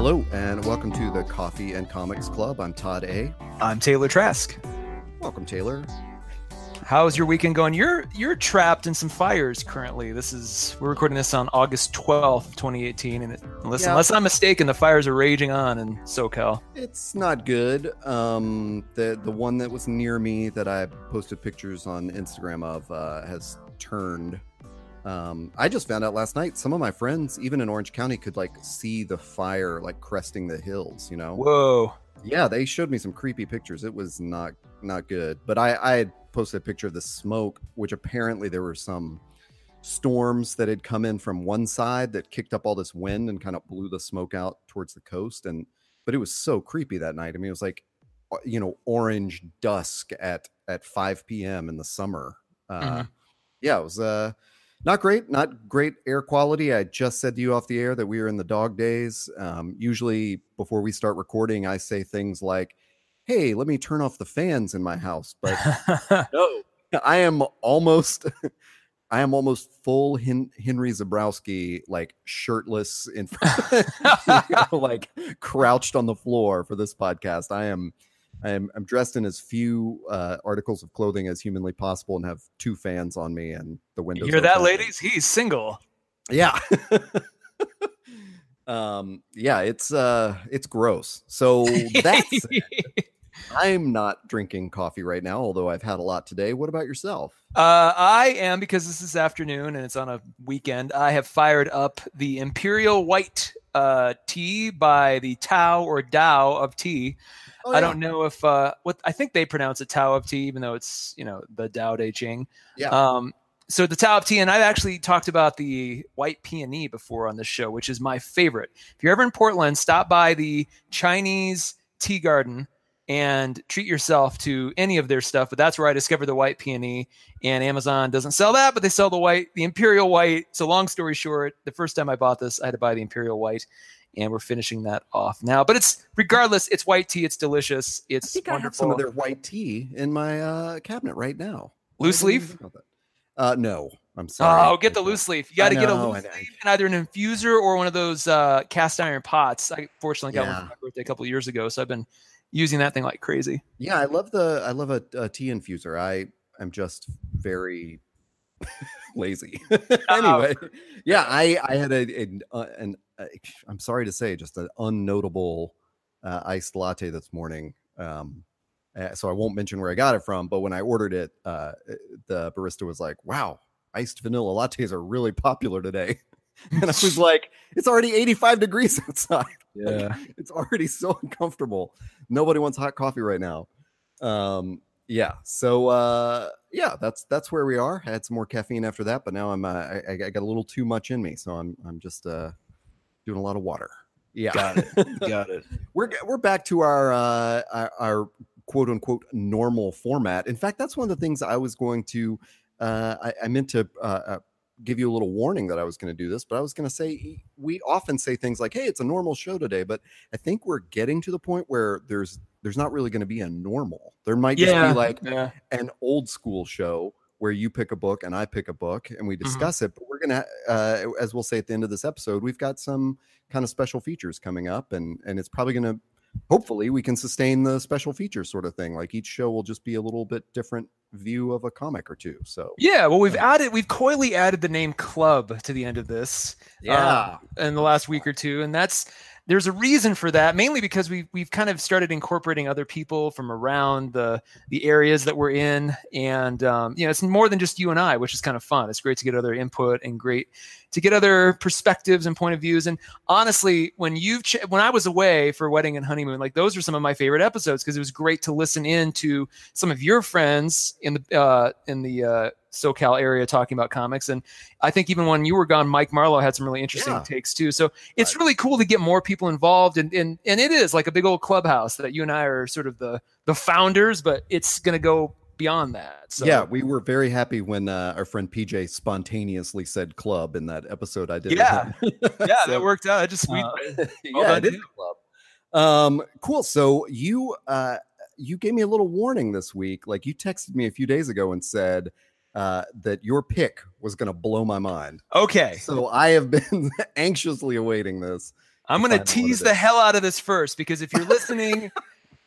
Hello, and welcome to the Coffee and Comics Club. I'm Todd A. I'm Taylor Trask. Welcome, Taylor. How's your weekend going? You're you're trapped in some fires currently. This is we're recording this on August 12th, 2018, and it, unless Yeah. unless I'm mistaken, the fires are raging on in SoCal. It's not good. Um, the the one that was near me that I posted pictures on Instagram of uh, has turned. Um, I just found out last night. Some of my friends, even in Orange County, could like see the fire like cresting the hills. You know? Whoa. Yeah, they showed me some creepy pictures. It was not not good. But I I had posted a picture of the smoke, which apparently there were some storms that had come in from one side that kicked up all this wind and kind of blew the smoke out towards the coast. And but it was so creepy that night. I mean, it was like uh, you know orange dusk at at 5 p.m. in the summer. Uh, Mhm. Yeah, it was uh not great, not great air quality. I just said to you off the air that we are in the dog days. Um, usually, before we start recording, I say things like, "Hey, let me turn off the fans in my house," but no, I am almost, I am almost full Hen- Henry Zebrowski, like shirtless in front, you know, like crouched on the floor for this podcast. I am. I am I'm dressed in as few uh, articles of clothing as humanly possible and have two fans on me and the you windows. hear that, ladies? He's single. Yeah. um yeah, it's uh it's gross. So that's I'm not drinking coffee right now, although I've had a lot today. What about yourself? Uh, I am because this is afternoon and it's on a weekend. I have fired up the Imperial White uh, tea by the Tao or Dao of tea. Oh, I don't know if uh, what I think they pronounce it Tao of tea, even though it's you know the Tao Te Ching. Yeah. Um, so the Tao of tea, and I've actually talked about the white peony before on this show, which is my favorite. If you're ever in Portland, stop by the Chinese Tea Garden and treat yourself to any of their stuff. But that's where I discovered the white peony, and Amazon doesn't sell that, but they sell the white, the Imperial White. So long story short, the first time I bought this, I had to buy the Imperial White. And we're finishing that off now, but it's regardless. It's white tea. It's delicious. I It's think I have wonderful. some of their white tea in my uh cabinet right now. Loose I leaf? think about that. Uh no, I'm sorry. Oh, get the loose leaf. You got to get a loose I- I- leaf and either an infuser or one of those uh, cast iron pots. I fortunately got one for my birthday a couple of years ago, so I've been using that thing like crazy. Yeah, I love the I love a, a tea infuser. I am just very lazy. anyway, yeah, I I had a, a an uh, I'm sorry to say just an unnotable uh, iced latte this morning. Um, uh, so I won't mention where I got it from, but when I ordered it, uh, the barista was like, "Wow, iced vanilla lattes are really popular today." and I was like, "It's already 85 degrees outside." Yeah. it's already so uncomfortable. Nobody wants hot coffee right now. Um, yeah. So uh, yeah, that's that's where we are. I had some more caffeine after that, but now I'm uh, I, I got a little too much in me, so I'm I'm just uh, doing a lot of water. Yeah, Got it. Got it. we're we're back to our uh, our, our quote unquote normal format. In fact, that's one of the things I was going to. Uh, I, I meant to uh, uh, give you a little warning that I was going to do this, but I was going to say we often say things like, "Hey, it's a normal show today," but I think we're getting to the point where there's there's not really going to be a normal. There might just Yeah. be like yeah. an old school show where you pick a book and I pick a book and we Mm-hmm. discuss it. But we're gonna, uh, as we'll say at the end of this episode, we've got some kind of special features coming up, and and it's probably gonna. Hopefully, we can sustain the special features sort of thing. Like each show will just be a little bit different view of a comic or two. So Yeah. Well, we've added, we've coyly added the name club to the end of this. yeah, in the last week or two, and that's there's a reason for that. Mainly because we we've kind of started incorporating other people from around the the areas that we're in, and um, you know, it's more than just you and I, which is kind of fun. It's great to get other input and great to get other perspectives and point of views. And honestly, when you've ch- when I was away for wedding and honeymoon, like those are some of my favorite episodes because it was great to listen in to some of your friends in the uh, in the uh, SoCal area talking about comics. And I think even when you were gone, Mike Marlowe had some really interesting Yeah. takes too. So it's Right. really cool to get more people involved, and and and it is like a big old clubhouse that you and I are sort of the the founders, but it's going to go beyond that. So yeah, we were very happy when uh, our friend PJ spontaneously said "club" in that episode I did. Yeah. yeah, So- that worked out. I just sweet. Uh, yeah, done, it is too. a club. Um, cool. So you uh you gave me a little warning this week. Like you texted me a few days ago and said uh that your pick was gonna blow my mind. okay. So I have been anxiously awaiting this. I'm going to tease the hell out of this first because if you're listening,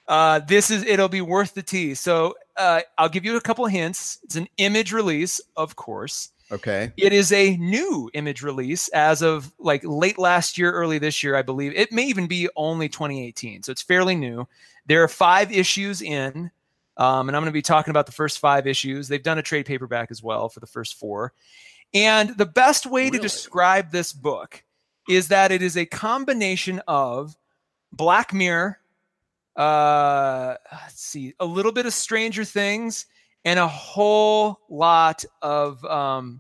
uh, this is it'll be worth the tease. So uh, I'll give you a couple hints. It's an image release, of course. Okay. It is a new image release as of like late last year, early this year, I believe. It may even be only 2018, so it's fairly new. There are five issues in, um, and I'm going to be talking about the first five issues. They've done a trade paperback as well for the first four. And the best way really? to describe this book is that it is a combination of Black Mirror, uh, let's see, a little bit of Stranger Things, and a whole lot of um,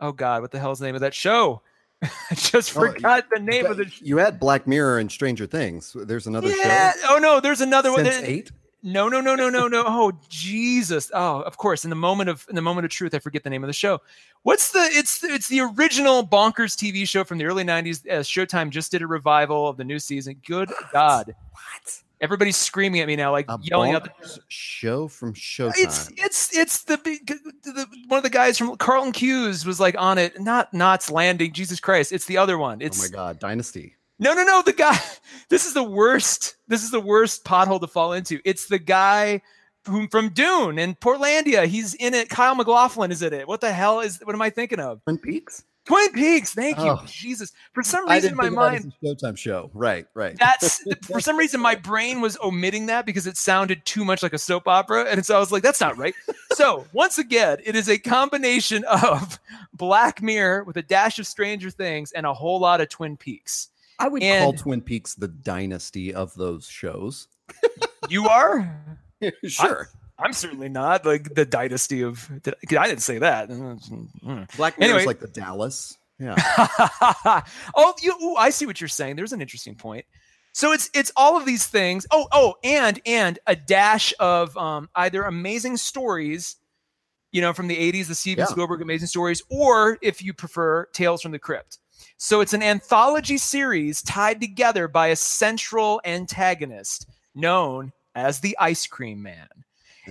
oh god, what the hell's the name of that show? I just oh, forgot the name of the. You had Black Mirror and Stranger Things. There's another yeah. show. Oh no, there's another Sense one. Eight. No, no, no, no, no, no. Oh Jesus. Oh, of course. In the moment of in the moment of truth, I forget the name of the show. What's the? It's it's the original bonkers TV show from the early '90s. Uh, Showtime just did a revival of the new season. Good? God. What? Everybody's screaming at me now, like a yelling out. The show from Showtime. It's it's it's the, the one of the guys from Carlton Cuse was like on it. Not Knots Landing. Jesus Christ! It's the other one. It's oh my God, Dynasty. No, no, no. The guy. This is the worst. This is the worst pothole to fall into. It's the guy from, from Dune and Portlandia. He's in it. Kyle MacLachlan is in it. What the hell is? What am I thinking of? Twin Peaks. Twin Peaks. Thank you. Oh. Jesus. For some reason, my mind. Showtime show. Right. Right. That's for some reason my brain was omitting that because it sounded too much like a soap opera, and so I was like, "That's not right." so once again, it is a combination of Black Mirror with a dash of Stranger Things and a whole lot of Twin Peaks. I would and call Twin Peaks the dynasty of those shows. you are sure. I, I'm certainly not like the dynasty of. I didn't say that. Black Mirror anyway. is like the Dallas. Yeah. oh, you. Ooh, I see what you're saying. There's an interesting point. So it's it's all of these things. Oh, oh, and and a dash of um, either amazing stories, you know, from the '80s, the Steven yeah. Spielberg amazing stories, or if you prefer, Tales from the Crypt. So it's an anthology series tied together by a central antagonist known as the Ice Cream Man.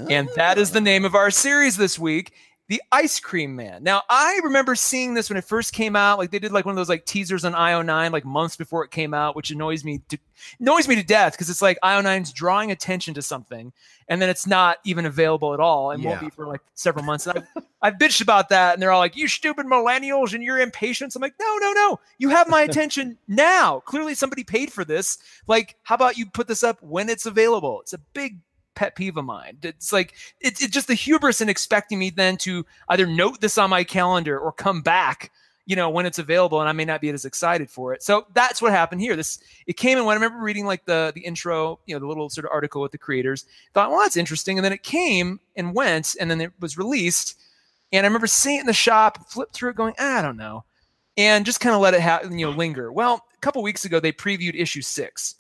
And that is the ah. name of our series this week the ice cream man. Now i remember seeing this when it first came out. Like they did like one of those like teasers on io9 like months before it came out which annoys me to, annoys me to death because it's like io9's drawing attention to something and then it's not even available at all. And yeah. won't be for like several months. And I've, I've bitched about that and they're all like you stupid millennials and your impatience. I'm like no no no. You have my attention now. Clearly somebody paid for this. Like how about you put this up when it's available? It's a big pet peeve of mine. It's like it's, just the hubris in expecting me then to either note this on my calendar or come back, you know, when it's available, and I may not be as excited for it. So that's what happened here. This it came in when I remember reading like the the intro, you know, the little sort of article with the creators. Thought, well, that's interesting, and then it came and went, and then it was released. And I remember seeing it in the shop, flip through it, going, ah, I don't know, and just kind of let it happen you know linger. Well, a couple weeks ago they previewed issue six,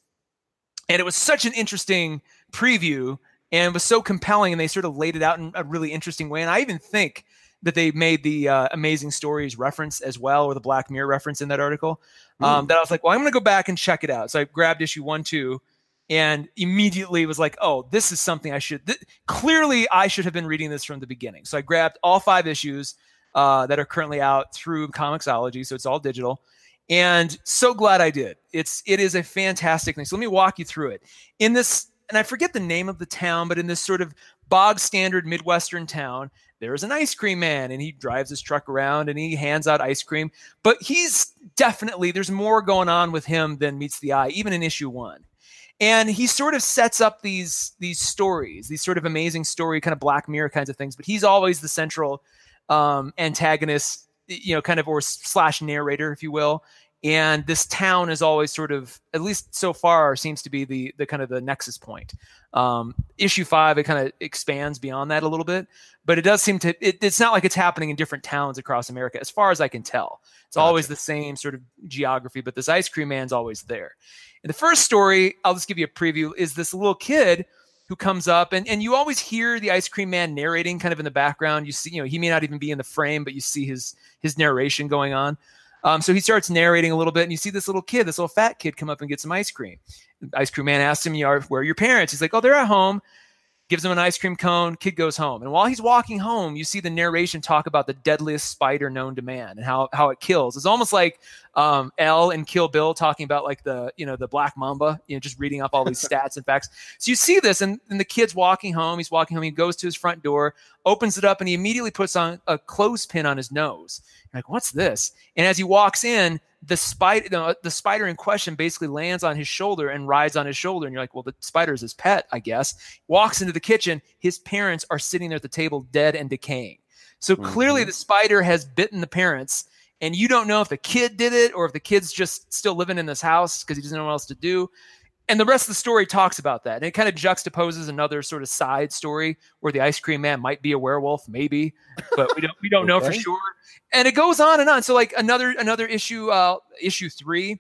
and it was such an interesting preview and was so compelling and they sort of laid it out in a really interesting way. And i even think that they made the uh, amazing stories reference as well or the black mirror reference in that article um, that i was like well i'm going to go back and check it out. So i grabbed issue one two and immediately was like oh this is something i should th- clearly i should have been reading this from the beginning. So i grabbed all five issues uh, that are currently out through comixology so it's all digital and so glad i did. It's it is a fantastic thing. So let me walk you through it. In this and I forget the name of the town, but in this sort of bog standard Midwestern town, there is an ice cream man and he drives his truck around and he hands out ice cream. But he's definitely, there's more going on with him than meets the eye, even in issue one. And he sort of sets up these these stories, these sort of amazing story, kind of Black Mirror kinds of things. But he's always the central um, antagonist, you know, kind of or slash narrator, if you will and this town is always sort of at least so far seems to be the the kind of the nexus point. Um, issue five it kind of expands beyond that a little bit but it does seem to it, it's not like it's happening in different towns across america as far as i can tell. It's gotcha. always the same sort of geography but this ice cream man's always there. And the first story i'll just give you a preview is this little kid who comes up and, and you always hear the ice cream man narrating kind of in the background. You see you know he may not even be in the frame but you see his his narration going on um, so he starts narrating a little bit, and you see this little kid, this little fat kid, come up and get some ice cream. The ice cream man asks him, "Where are your parents?" He's like, "Oh, they're at home." Gives him an ice cream cone. Kid goes home, and while he's walking home, you see the narration talk about the deadliest spider known to man and how how it kills. It's almost like um, Elle and Kill Bill talking about like the you know the black mamba, you know, just reading up all these stats and facts. So you see this, and, and the kid's walking home. He's walking home. He goes to his front door, opens it up, and he immediately puts on a clothespin on his nose. You're like, what's this? And as he walks in, the spider, the, the spider in question, basically lands on his shoulder and rides on his shoulder. And you're like, well, the spider is his pet, I guess. Walks into the kitchen. His parents are sitting there at the table, dead and decaying. So mm-hmm. clearly, the spider has bitten the parents and you don't know if the kid did it or if the kid's just still living in this house because he doesn't know what else to do. And the rest of the story talks about that. And it kind of juxtaposes another sort of side story where the ice cream man might be a werewolf, maybe, but we don't we don't okay. know for sure. And it goes on and on. So like another another issue, uh, issue three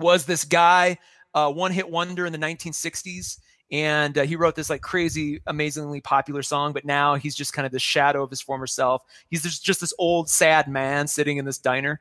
was this guy, uh, one hit wonder in the 1960s and uh, he wrote this like crazy amazingly popular song but now he's just kind of the shadow of his former self he's just, just this old sad man sitting in this diner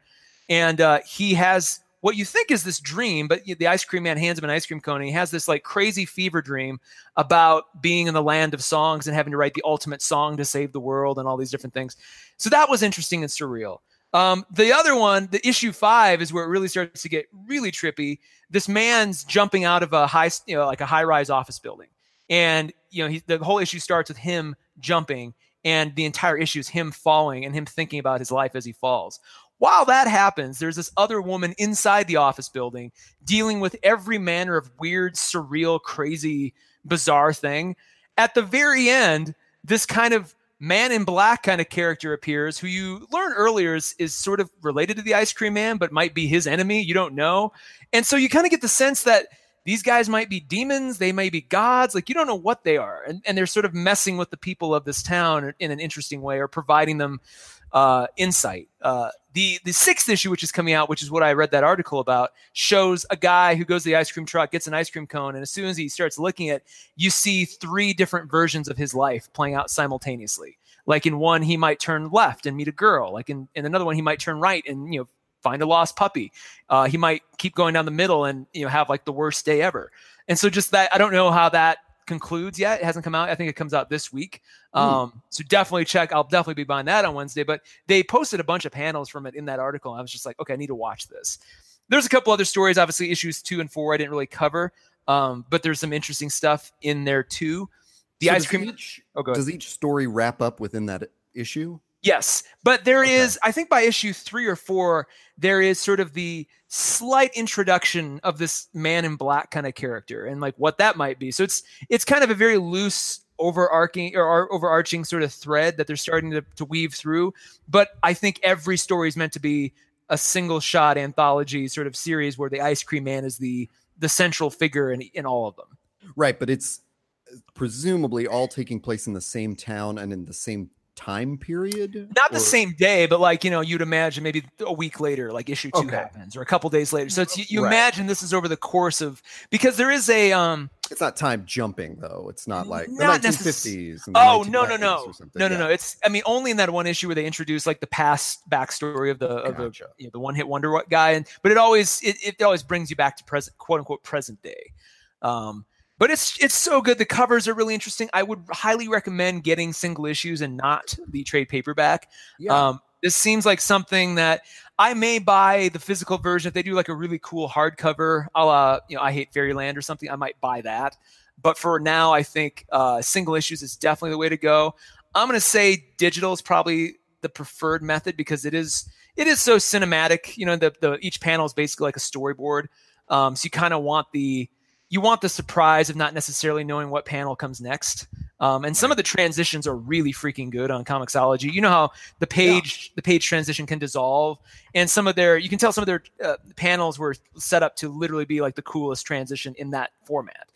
and uh, he has what you think is this dream but the ice cream man hands him an ice cream cone and he has this like crazy fever dream about being in the land of songs and having to write the ultimate song to save the world and all these different things so that was interesting and surreal um, the other one, the issue five, is where it really starts to get really trippy. This man's jumping out of a high, you know, like a high-rise office building, and you know, he, the whole issue starts with him jumping, and the entire issue is him falling and him thinking about his life as he falls. While that happens, there's this other woman inside the office building dealing with every manner of weird, surreal, crazy, bizarre thing. At the very end, this kind of man in black kind of character appears who you learn earlier is, is sort of related to the ice cream man but might be his enemy. You don't know. And so you kind of get the sense that these guys might be demons. They may be gods. Like you don't know what they are. And, and they're sort of messing with the people of this town in an interesting way or providing them uh, insight. Uh, the the sixth issue, which is coming out, which is what I read that article about, shows a guy who goes to the ice cream truck, gets an ice cream cone, and as soon as he starts looking at, you see three different versions of his life playing out simultaneously. Like in one, he might turn left and meet a girl. Like in, in another one, he might turn right and you know find a lost puppy. Uh, he might keep going down the middle and you know have like the worst day ever. And so just that, I don't know how that concludes yet. It hasn't come out. I think it comes out this week. Hmm. Um, so definitely check. I'll definitely be buying that on Wednesday. But they posted a bunch of panels from it in that article. I was just like, okay, I need to watch this. There's a couple other stories. Obviously, issues two and four I didn't really cover, um, but there's some interesting stuff in there too. The so ice cream. Each, oh, does each story wrap up within that issue? Yes, but there okay. is, I think by issue three or four, there is sort of the slight introduction of this man in black kind of character and like what that might be. So it's it's kind of a very loose overarching or overarching sort of thread that they're starting to, to weave through. But I think every story is meant to be a single shot anthology sort of series where the ice cream man is the the central figure in, in all of them. Right, but it's uh, presumably all taking place in the same town and in the same time period? Not or? the same day, but like you know, you'd imagine maybe a week later, like issue two okay. happens, or a couple days later. So it's you, you right. imagine this is over the course of because there is a um. It's not time jumping though. It's not like not the 1950s. oh no no no no no yeah. no! It's I mean only in that one issue where they introduce like the past backstory of the of gotcha. the you know, the one hit wonder guy, and but it always it, it always brings you back to present quote unquote present day. Um, but it's it's so good. The covers are really interesting. I would highly recommend getting single issues and not the trade paperback. Yeah. Um, this seems like something that I may buy the physical version if they do like a really cool hardcover, a la, you know, I hate Fairyland or something. I might buy that. But for now, I think uh, single issues is definitely the way to go. I'm going to say digital is probably the preferred method because it is it is so cinematic. You know, the the each panel is basically like a storyboard. Um, so you kind of want the you want the surprise of not necessarily knowing what panel comes next. Um, and some of the transitions are really freaking good on Comixology. You know how the page yeah. the page transition can dissolve, and some of their you can tell some of their uh, panels were set up to literally be like the coolest transition in that format.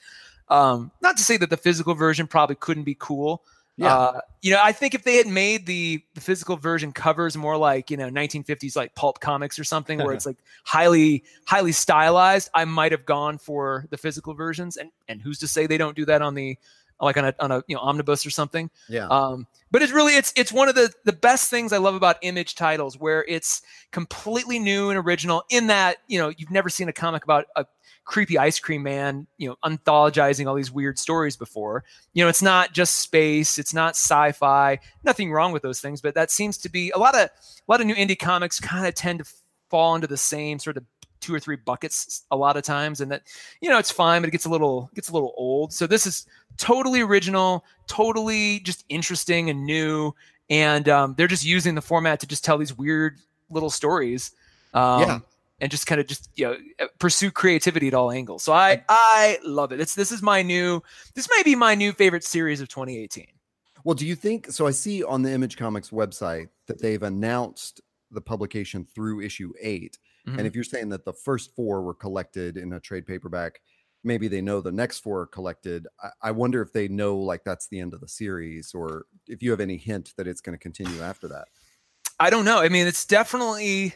Um, not to say that the physical version probably couldn't be cool, yeah. Uh, you know, I think if they had made the, the physical version covers more like, you know, 1950s like pulp comics or something where it's like highly, highly stylized, I might have gone for the physical versions. And, and who's to say they don't do that on the like on a on a you know omnibus or something. Yeah. Um, but it's really it's it's one of the the best things I love about image titles where it's completely new and original in that you know you've never seen a comic about a creepy ice cream man you know anthologizing all these weird stories before you know it's not just space it's not sci-fi nothing wrong with those things but that seems to be a lot of a lot of new indie comics kind of tend to fall into the same sort of two or three buckets a lot of times and that you know it's fine but it gets a little gets a little old so this is totally original totally just interesting and new and um, they're just using the format to just tell these weird little stories um, Yeah. and just kind of just you know pursue creativity at all angles so i i love it it's this is my new this may be my new favorite series of 2018 Well, do you think so? I see on the Image Comics website that they've announced the publication through issue 8 Mhm. And if you're saying that the first four were collected in a trade paperback, maybe they know the next four are collected. I, I wonder if they know like that's the end of the series, or if you have any hint that it's going to continue after that. I don't know. I mean, it's definitely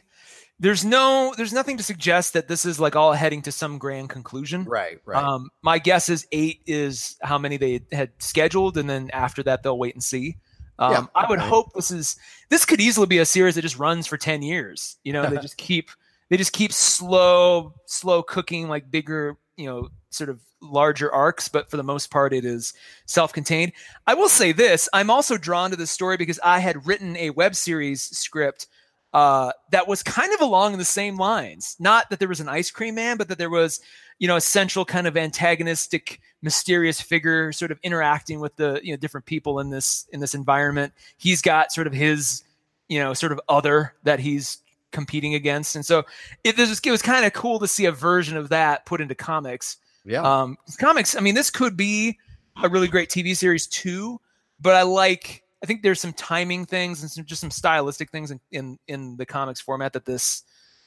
there's no there's nothing to suggest that this is like all heading to some grand conclusion. Right, Um, my guess is eight is how many they had scheduled, and then after that they'll wait and see. Um, Yeah, I would okay. hope this is this could easily be a series that just runs for ten years. You know, they just keep they just keep slow slow cooking like bigger you know sort of larger arcs but for the most part it is self-contained. I will say this i'm also drawn to this story because i had written a web series script uh, that was kind of along the same lines. Not that there was an ice cream man but that there was you know a central kind of antagonistic mysterious figure sort of interacting with the you know different people in this in this environment. He's got sort of his you know sort of other that he's competing against and so it, was, it was kind of cool to see a version of that put into comics yeah, um, comics. I mean, this could be a really great TV series too, but I like. I think there's some timing things and some, just some stylistic things in, in in the comics format that this,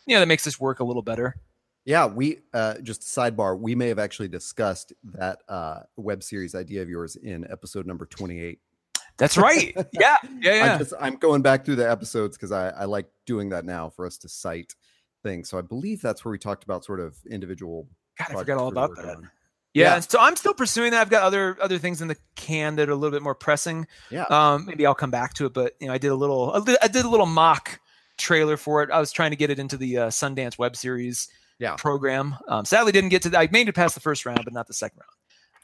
you know, that makes this work a little better. yeah. We uh, just sidebar. We may have actually discussed that uh, web series idea of yours in episode number 28. That's right. Yeah, yeah, yeah. I'm just I'm going back through the episodes because I, I like doing that now for us to cite things. So I believe that's where we talked about sort of individual. God, I forgot all about that. on. Yeah, Yeah. so I'm still pursuing that. I've got other other things in the can that are a little bit more pressing. Yeah. Um, maybe I'll come back to it, but you know, I did a little, I did- a little mock trailer for it. I was trying to get it into the uh, Sundance web series Yeah. program. Um, sadly, didn't get to. I made it past the first round, but not the second round.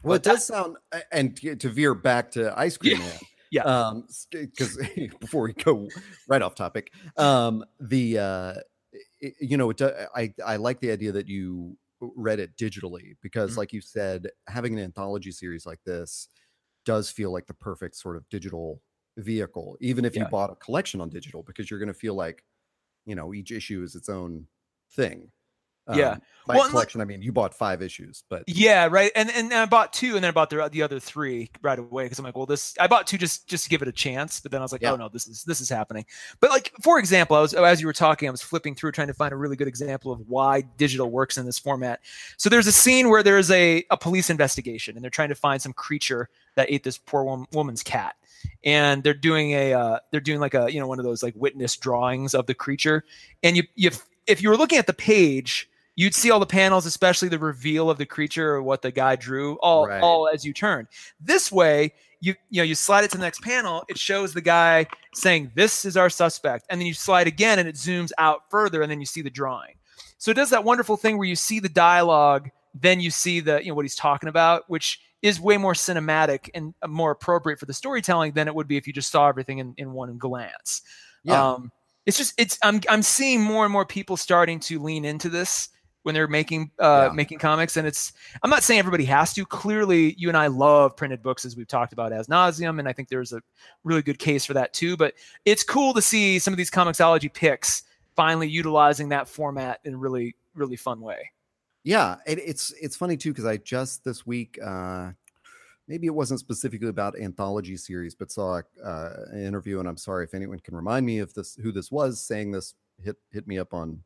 Well, it But that- does sound, and to to veer back to Ice Cream Yeah. Man, Yeah. Um, because before we go right off topic, um, the uh, i- you know, it, I I like the idea that you read it digitally because, Mhm. like you said, having an anthology series like this does feel like the perfect sort of digital vehicle, even if you bought a collection on digital, because you're going to feel like, you know, each issue is its own thing. Yeah. Um, by Well, and look- collection, I mean you bought five issues, but Yeah, right. And and I bought two, and then I bought the the other three right away because I'm like, well, this I bought two just just to give it a chance, but then I was like, Yeah. oh no, this is this is happening. But like for example, I was as you were talking, I was flipping through trying to find a really good example of why digital works in this format. So there's a scene where there's a a police investigation, and they're trying to find some creature that ate this poor wom- woman's cat. And they're doing a uh, they're doing like a you know one of those like witness drawings of the creature, and you you if you were looking at the page, you'd see all the panels, especially the reveal of the creature or what the guy drew, all Right. all as you turn. This way, you you know you slide it to the next panel, it shows the guy saying this is our suspect, and then you slide again and it zooms out further, and then you see the drawing. So it does that wonderful thing where you see the dialogue, then you see the you know what he's talking about, which is way more cinematic and more appropriate for the storytelling than it would be if you just saw everything in, in one glance. yeah, Um, it's just it's I'm I'm seeing more and more people starting to lean into this when they're making uh, Yeah. making comics, and it's I'm not saying everybody has to. Clearly, you and I love printed books as we've talked about as nauseum, and I think there's a really good case for that too. But it's cool to see some of these Comixology picks finally utilizing that format in a really really fun way. Yeah, it, it's it's funny too because I just this week, uh, maybe it wasn't specifically about anthology series, but saw uh, an interview, and I'm sorry if anyone can remind me of this who this was saying this. Hit hit me up on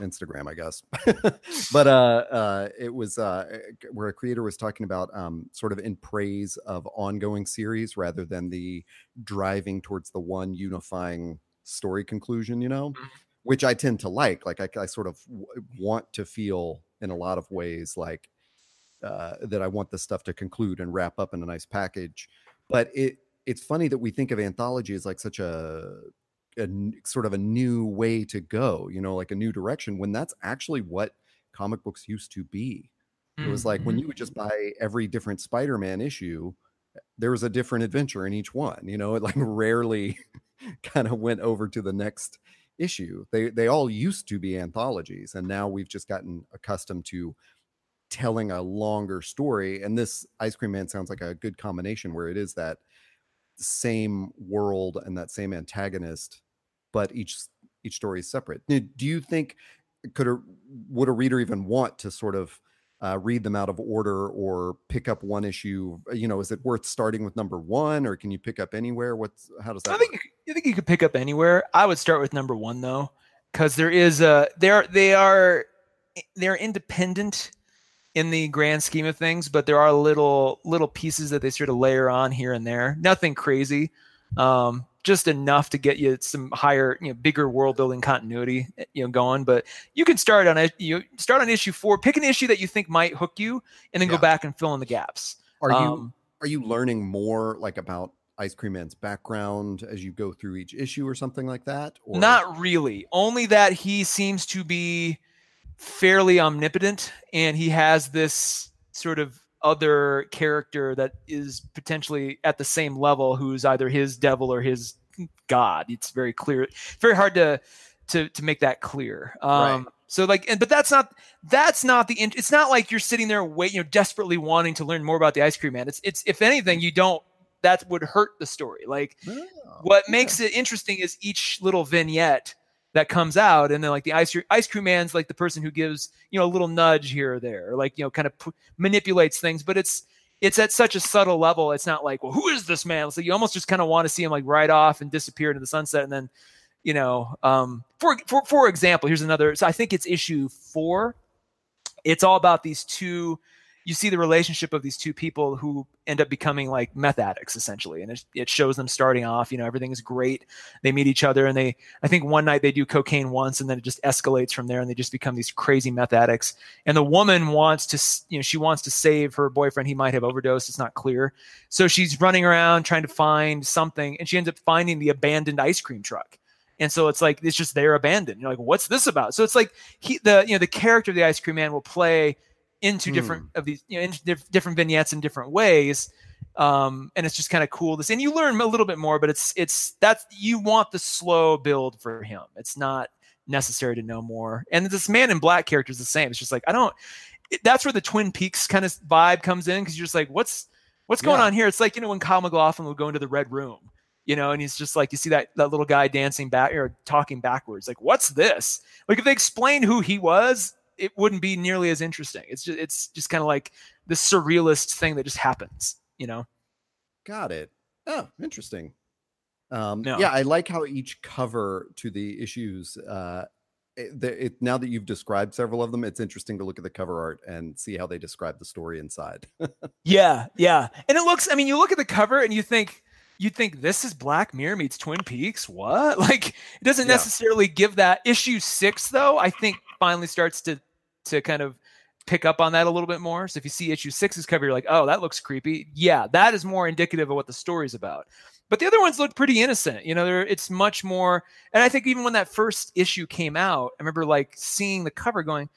Instagram, I guess. but uh, uh, it was uh, where a creator was talking about um, sort of in praise of ongoing series rather than the driving towards the one unifying story conclusion. You know, Mhm. which I tend to like. Like I, I sort of w- want to feel in a lot of ways like uh, that I want this stuff to conclude and wrap up in a nice package. But it it's funny that we think of anthology as like such a, a sort of a new way to go, you know, like a new direction when that's actually what comic books used to be. It was like when mm-hmm. you would just buy every different Spider-Man issue, there was a different adventure in each one. You know, it like rarely kind of went over to the next issue. They they all used to be anthologies, and now we've just gotten accustomed to telling a longer story. And this Ice Cream Man sounds like a good combination where it is that same world and that same antagonist, but each each story is separate. Do you think uh, could a would a reader even want to sort of uh, read them out of order or pick up one issue uh, you know is it worth starting with number one or can you pick up anywhere what's how does that i think work? you think you could pick up anywhere i would start with number one though because there is a they're they are eh, they're independent in the grand scheme of things, but there are little little pieces that they sort of layer on here and there. Nothing crazy, um, just enough to get you some higher, you know, bigger world building continuity, you know, going. But you can start on a you start on issue four, pick an issue that you think might hook you, and then yeah. go back and fill in the gaps. Are you um, are you learning more like about Ice Cream Man's background as you go through each issue or something like that? Or? Not really. Only that he seems to be fairly omnipotent and he has this sort of other character that is potentially at the same level who's either his devil or his god. It's very clear very hard to to to make that clear. Um right. so like and but that's not that's not the it's not like you're sitting there waiting you know desperately wanting to learn more about the ice cream man. It's it's if anything you don't that would hurt the story. Like oh, what makes it interesting is each little vignette that comes out and then like the ice ice cream man's like the person who gives you know a little nudge here or there or like you know kind of p- manipulates things but it's it's at such a subtle level it's not like well who is this man? So you almost just kind of want to see him like ride off and disappear into the sunset and then you know um for for for example here's another so i think it's issue 4 it's all about these two you see the relationship of these two people who end up becoming like meth addicts essentially and it, it, shows them starting off you know everything is great. They meet each other and they i think one night they do cocaine once and then it just escalates from there and they just become these crazy meth addicts. And the woman wants to you know she wants to save her boyfriend. He might have overdosed. It's not clear. So she's running around trying to find something and she ends up finding the abandoned ice cream truck. And so it's like it's just they're abandoned. You're like what's this about? So it's like he the you know the character of the ice cream man will play into mm. different of these you know into diff- different vignettes in different ways. Um, and it's just kind of cool this and you learn a little bit more but it's it's that's you want the slow build for him. It's not necessary to know more. And this man in black character is the same. It's just like i don't it, that's where the twin peaks kind of vibe comes in because you're just like what's what's going yeah. on here? It's like you know when kyle maclachlan would go into the red room you know and he's just like you see that that little guy dancing back or talking backwards like what's this? Like if they explain who he was it wouldn't be nearly as interesting. It's just it's just kind of like the surrealist thing that just happens, you know. Got it. Oh, interesting. Um, no. Yeah, I like how each cover to the issues. Uh, it, the, it, now that you've described several of them, it's interesting to look at the cover art and see how they describe the story inside. yeah, yeah, and it looks. I mean, you look at the cover and you think you think this is Black Mirror meets Twin Peaks. What? Like it doesn't yeah. necessarily give that issue six though. I think finally starts to to kind of pick up on that a little bit more. So if you see issue six's cover, you're like, oh, that looks creepy. Yeah, that is more indicative of what the story's about. But the other ones look pretty innocent. You know, it's much more. And I think even when that first issue came out, I remember like seeing the cover going,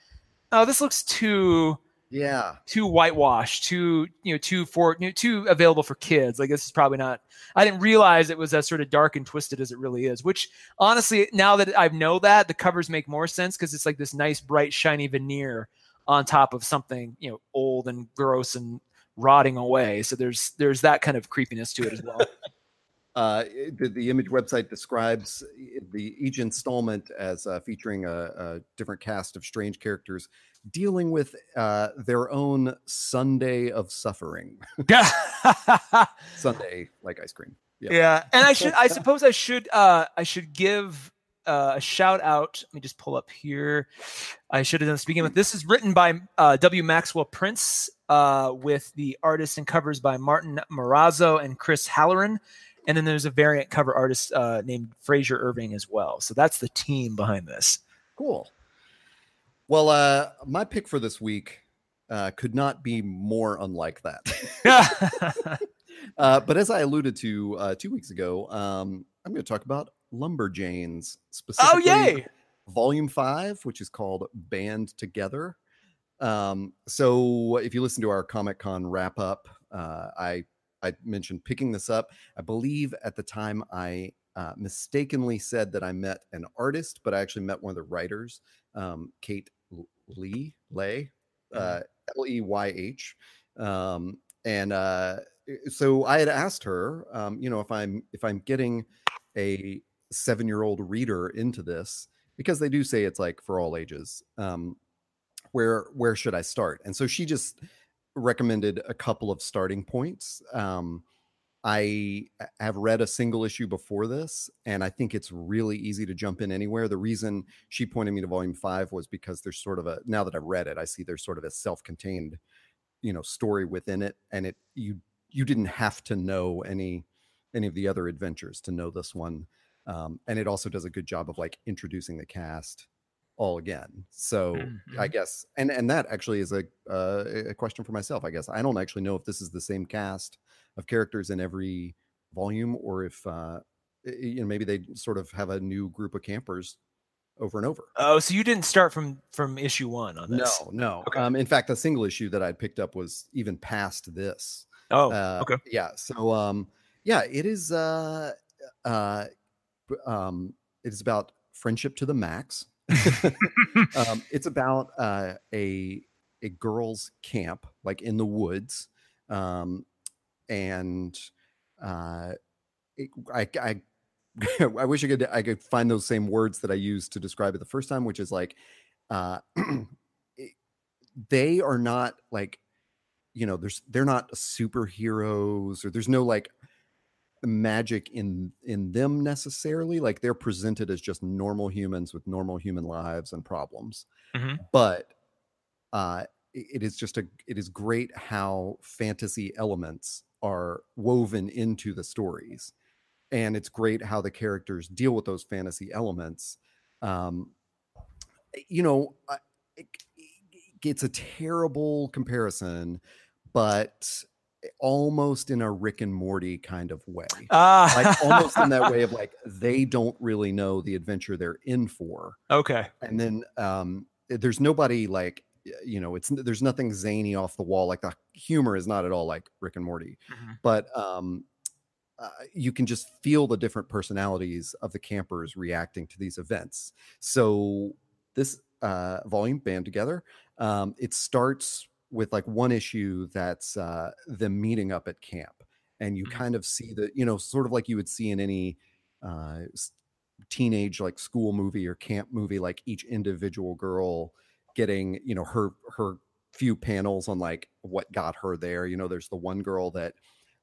oh, this looks too yeah. too whitewashed too you know too for you know, too available for kids. Like this is probably not i didn't realize it was as sort of dark and twisted as it really is which honestly now that i know that the covers make more sense because it's like this nice bright shiny veneer on top of something you know old and gross and rotting away. So there's there's that kind of creepiness to it as well Uh, the, the, image website describes the each installment as uh, featuring a, a, different cast of strange characters dealing with uh, their own sundae of suffering. sundae like ice cream. Yeah. yeah, and I should, I suppose, I should, uh, I should give uh, a shout out. Let me just pull up here. I should have done speaking with. This is written by uh, W. Maxwell Prince, uh, with the artists and covers by Martin Morazzo and Chris Halloran. And then there's a variant cover artist uh, named Frazer Irving as well. So that's the team behind this. Cool. Well, uh, my pick for this week uh, could not be more unlike that. uh, but as I alluded to uh, two weeks ago, um, I'm going to talk about Lumberjanes specifically. oh specifically. yay! volume five, which is called Band Together. Um, so if you listen to our Comic Con wrap up, uh, I I mentioned picking this up. I believe at the time I uh, mistakenly said that I met an artist, but I actually met one of the writers, um, Kate Lee Leyh, uh, L E Y H, um, and uh, so I had asked her, um, you know, if I'm if I'm getting a seven year old reader into this because they do say it's like for all ages. Um, where where should I start? And so she just recommended a couple of starting points. Um, I have read a single issue before this, and I think it's really easy to jump in anywhere. The reason she pointed me to volume five was because there's sort of a now that I've read it, I see there's sort of a self-contained, you know, story within it, and it you you didn't have to know any any of the other adventures to know this one um, and it also does a good job of like introducing the cast all again so Mm-hmm. i guess and and that actually is a uh, a question for myself i guess i don't actually know if this is the same cast of characters in every volume or if uh you know maybe they sort of have a new group of campers over and over Oh, so you didn't start from from issue one on this? no no Okay. um in fact the single issue that i'd picked up was even past this Oh, uh, okay. Yeah. So, um, yeah, it is. Uh, uh, um, it is about friendship to the max. um, it's about uh, a a girls' camp, like in the woods, um, and uh, it, I, I I wish I could I could find those same words that I used to describe it the first time, which is like, uh, it- they are not like you know there's they're not superheroes or there's no like magic in in them necessarily like they're presented as just normal humans with normal human lives and problems Mhm. but uh it- it is just a it is great how fantasy elements are woven into the stories and it's great how the characters deal with those fantasy elements um you know it- it's a terrible comparison but almost in a rick and morty kind of way. Ah, like almost in that way of like they don't really know the adventure they're in for. Okay. and then um there's nobody like you know it's there's nothing zany off the wall like the humor is not at all like rick and morty. Mhm. but um uh, you can just feel the different personalities of the campers reacting to these events. So this uh volume band together um it starts with like one issue that's uh them meeting up at camp and you Mhm. kind of see the you know sort of like you would see in any uh teenage like school movie or camp movie like each individual girl getting you know her her few panels on like what got her there you know there's the one girl that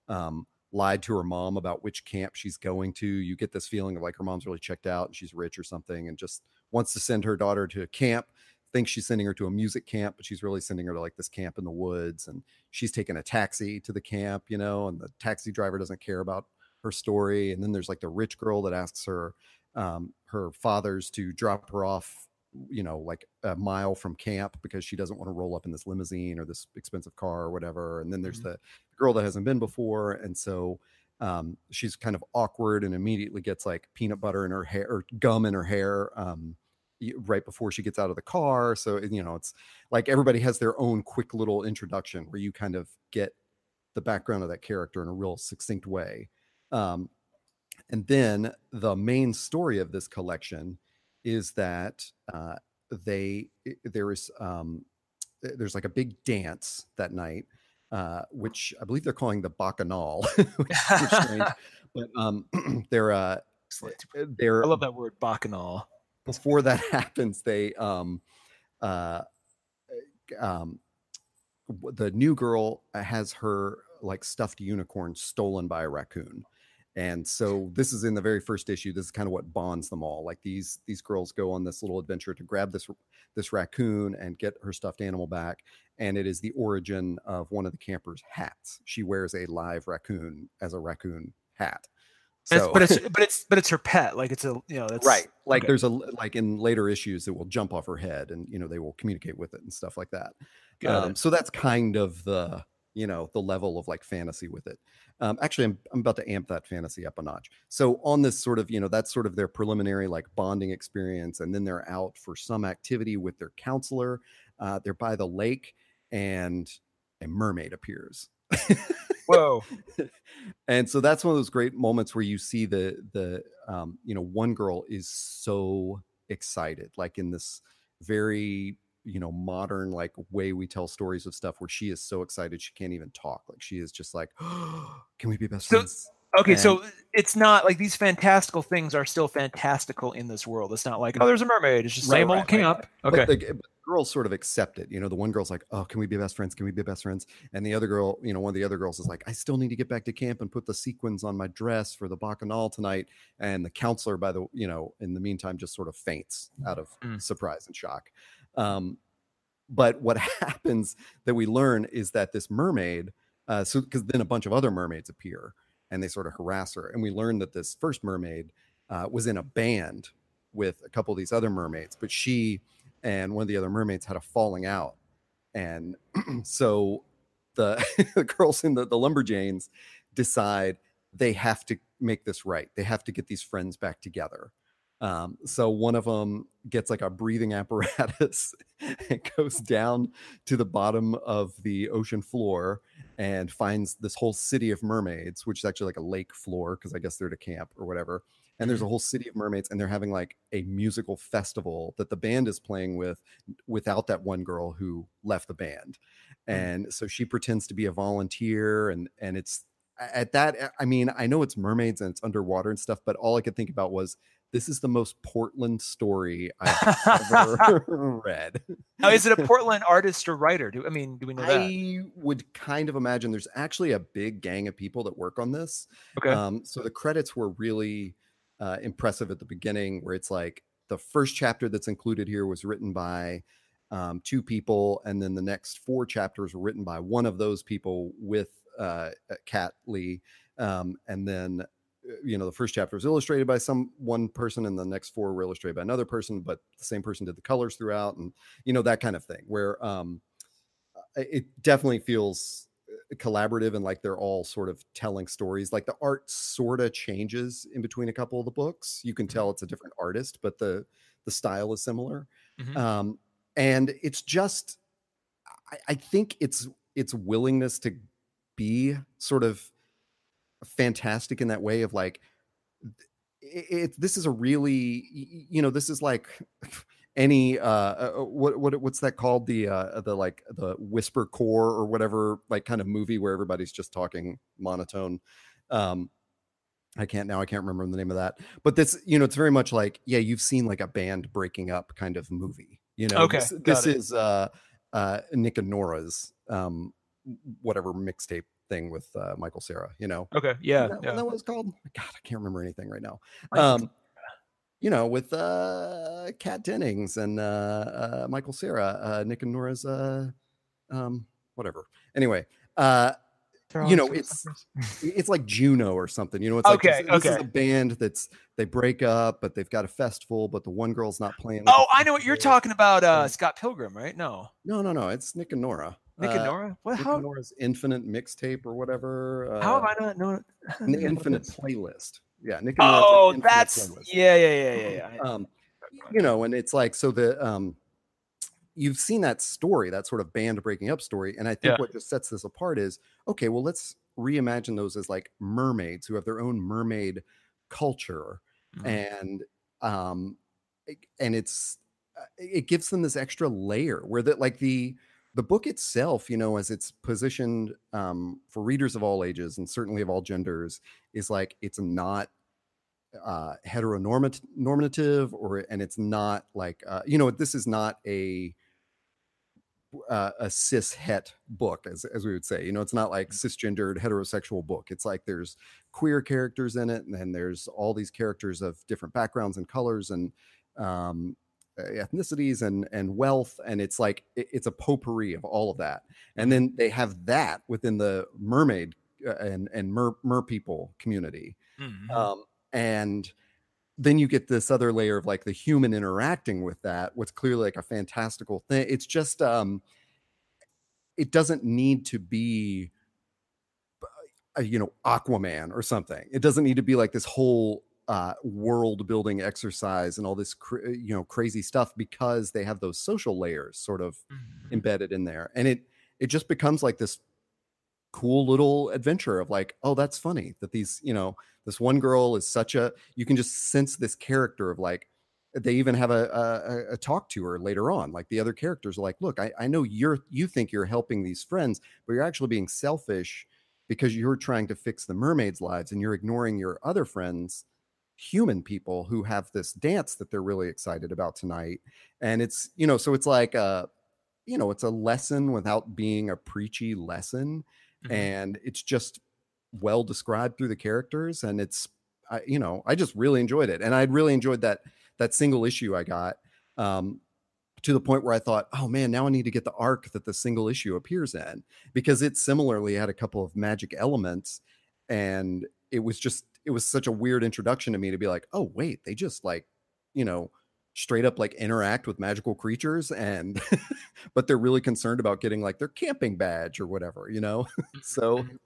um lied to her mom about which camp she's going to you get this feeling of like her mom's really checked out and she's rich or something and just wants to send her daughter to a camp thinks she's sending her to a music camp but she's really sending her to like this camp in the woods and she's taking a taxi to the camp you know and the taxi driver doesn't care about her story and then there's like the rich girl that asks her um, her father's to drop her off you know like a mile from camp because she doesn't want to roll up in this limousine or this expensive car or whatever and then there's Mhm. the girl that hasn't been before and so um, she's kind of awkward and immediately gets like peanut butter in her hair or gum in her hair um, right before she gets out of the car so you know it's like everybody has their own quick little introduction where you kind of get the background of that character in a real succinct way um, and then the main story of this collection is that uh, they there is um, there's like a big dance that night uh, which i believe they're calling the bacchanal which strange but um, they're uh, Excellent. they're I love that word, bacchanal. Before that happens they um uh um the new girl has her like stuffed unicorn stolen by a raccoon. And so this is in the very first issue this is kind of what bonds them all like these these girls go on this little adventure to grab this this raccoon and get her stuffed animal back and it is the origin of one of the campers hats. She wears a live raccoon as a raccoon hat So, but it's but it's but it's her pet. Like it's a you know that's right. Like okay. there's a like in later issues it will jump off her head and you know they will communicate with it and stuff like that. Um, so that's kind of the you know the level of like fantasy with it. Um, actually, I'm I'm about to amp that fantasy up a notch. So on this sort of you know that's sort of their preliminary like bonding experience, and then they're out for some activity with their counselor. Uh, they're by the lake, and a mermaid appears. Whoa! and so that's one of those great moments where you see the the um, you know one girl is so excited, like in this very you know modern like way we tell stories of stuff where she is so excited she can't even talk. Like she is just like oh, can we be best so, friends? okay and, so it's not like these fantastical things are still fantastical in this world. It's not like oh there's a mermaid. It's just right, same right, old king right. up okay. but the, but girls sort of accept it you know the one girl's like oh can we be best friends? Can we be best friends? And the other girl you know one of the other girls is like i still need to get back to camp and put the sequins on my dress for the bacchanal tonight. And the counselor by the you know in the meantime just sort of faints out of mm. surprise and shock. Um, but what happens that we learn is that this mermaid, uh, so because then a bunch of other mermaids appear and they sort of harass her, and we learn that this first mermaid uh, was in a band with a couple of these other mermaids, but she and one of the other mermaids had a falling out, and so the, the girls in the, the lumberjanes decide they have to make this right. They have to get these friends back together. Um, so one of them gets like a breathing apparatus and goes down to the bottom of the ocean floor and finds this whole city of mermaids, which is actually like a lake floor because I guess they're to camp or whatever. And there's a mm-hmm. whole city of mermaids, and they're having like a musical festival that the band is playing with without that one girl who left the band. Mm. And so she pretends to be a volunteer, and and it's at that i mean i know it's mermaids and it's underwater and stuff but all i could think about was this is the most Portland story I've ever read. Now, is it a Portland artist or writer? Do I mean, do we know that? I would kind of imagine there's actually a big gang of people that work on this. Okay. Um, so the credits were really uh, impressive at the beginning, where it's like the first chapter that's included here was written by um, two people, and then the next four chapters were written by one of those people with uh, Kat Leyh. Um, and then uh, you know the first chapter was illustrated by some one person and the next four were illustrated by another person but the same person did the colors throughout and you know that kind of thing where um it definitely feels uh, collaborative and like they're all sort of telling stories like the art sort of changes in between a couple of the books you can mm-hmm. tell it's a different artist but the the style is similar mm-hmm. um and it's just I, I think it's its willingness to be sort of fantastic in that way of like it, it, this is a really you know this is like any uh, uh, uh what what what's that called the uh the like the whisper core or whatever like kind of movie where everybody's just talking monotone um I can't now I can't remember the name of that but this you know it's very much like yeah you've seen like a band breaking up kind of movie you know okay this, this is uh uh Nick and Nora's um whatever mixtape thing with uh, Michael Cera, you know. Okay. Yeah. That, yeah. that was called? God, I can't remember anything right now. Um, you know, with uh Kat Dennings and uh, uh Michael Cera, uh Nick and Nora's uh um whatever. Anyway, uh you know, it's it's like Juno or something. You know, it's okay, like this, okay. this is a band that's they break up, but they've got a festival, but the one girl's not playing. Oh, I know what you're talking about. Uh, Scott Pilgrim, right? No, no, no, no. It's Nick and Nora. Nick and uh, Nora? What? Nick how? Nora's Infinite mixtape or whatever. Uh, how have I not known? The Infinite playlist. Yeah, Nick Oh, that's yeah, yeah, yeah, yeah, yeah. um, you know, and it's like so the um, you've seen that story, that sort of band breaking up story, and I think yeah. what just sets this apart is okay. Well, let's reimagine those as like mermaids who have their own mermaid culture, mm-hmm. and um, and it's uh, it gives them this extra layer where that like the the book itself, you know, as it's positioned um, for readers of all ages and certainly of all genders, is like it's not uh, heteronormative or and it's not like uh, you know this is not a uh, a cis het book as, as we would say you know it's not like mm. cisgendered heterosexual book it's like there's queer characters in it and then there's all these characters of different backgrounds and colors and um, ethnicities and and wealth and it's like it, it's a potpourri of all of that and then they have that within the mermaid uh, and and mer mer people community. Mhm. Um, and then you get this other layer of like the human interacting with that, what's clearly like a fantastical thing. It's just um it doesn't need to be uh, you know aquaman or something it doesn't need to be like this whole uh world building exercise and all this cr- you know crazy stuff because they have those social layers sort of Mhm. embedded in there. And it it just becomes like this cool little adventure of like oh that's funny that these you know this one girl is such a you can just sense this character of like they even have a, a a talk to her later on. Like the other characters are like look I, I know you're you think you're helping these friends but you're actually being selfish because you're trying to fix the mermaids lives and you're ignoring your other friends human people who have this dance that they're really excited about tonight and it's you know so it's like a you know it's a lesson without being a preachy lesson Mhm. and it's just well described through the characters and it's I, you know i just really enjoyed it and i really enjoyed that that single issue i got um to the point where i thought oh man now i need to get the arc that the single issue appears in because it similarly had a couple of magic elements and it was just it was such a weird introduction to me to be like oh wait they just like you know straight up like interact with magical creatures and but they're really concerned about getting like their camping badge or whatever you know so Mhm.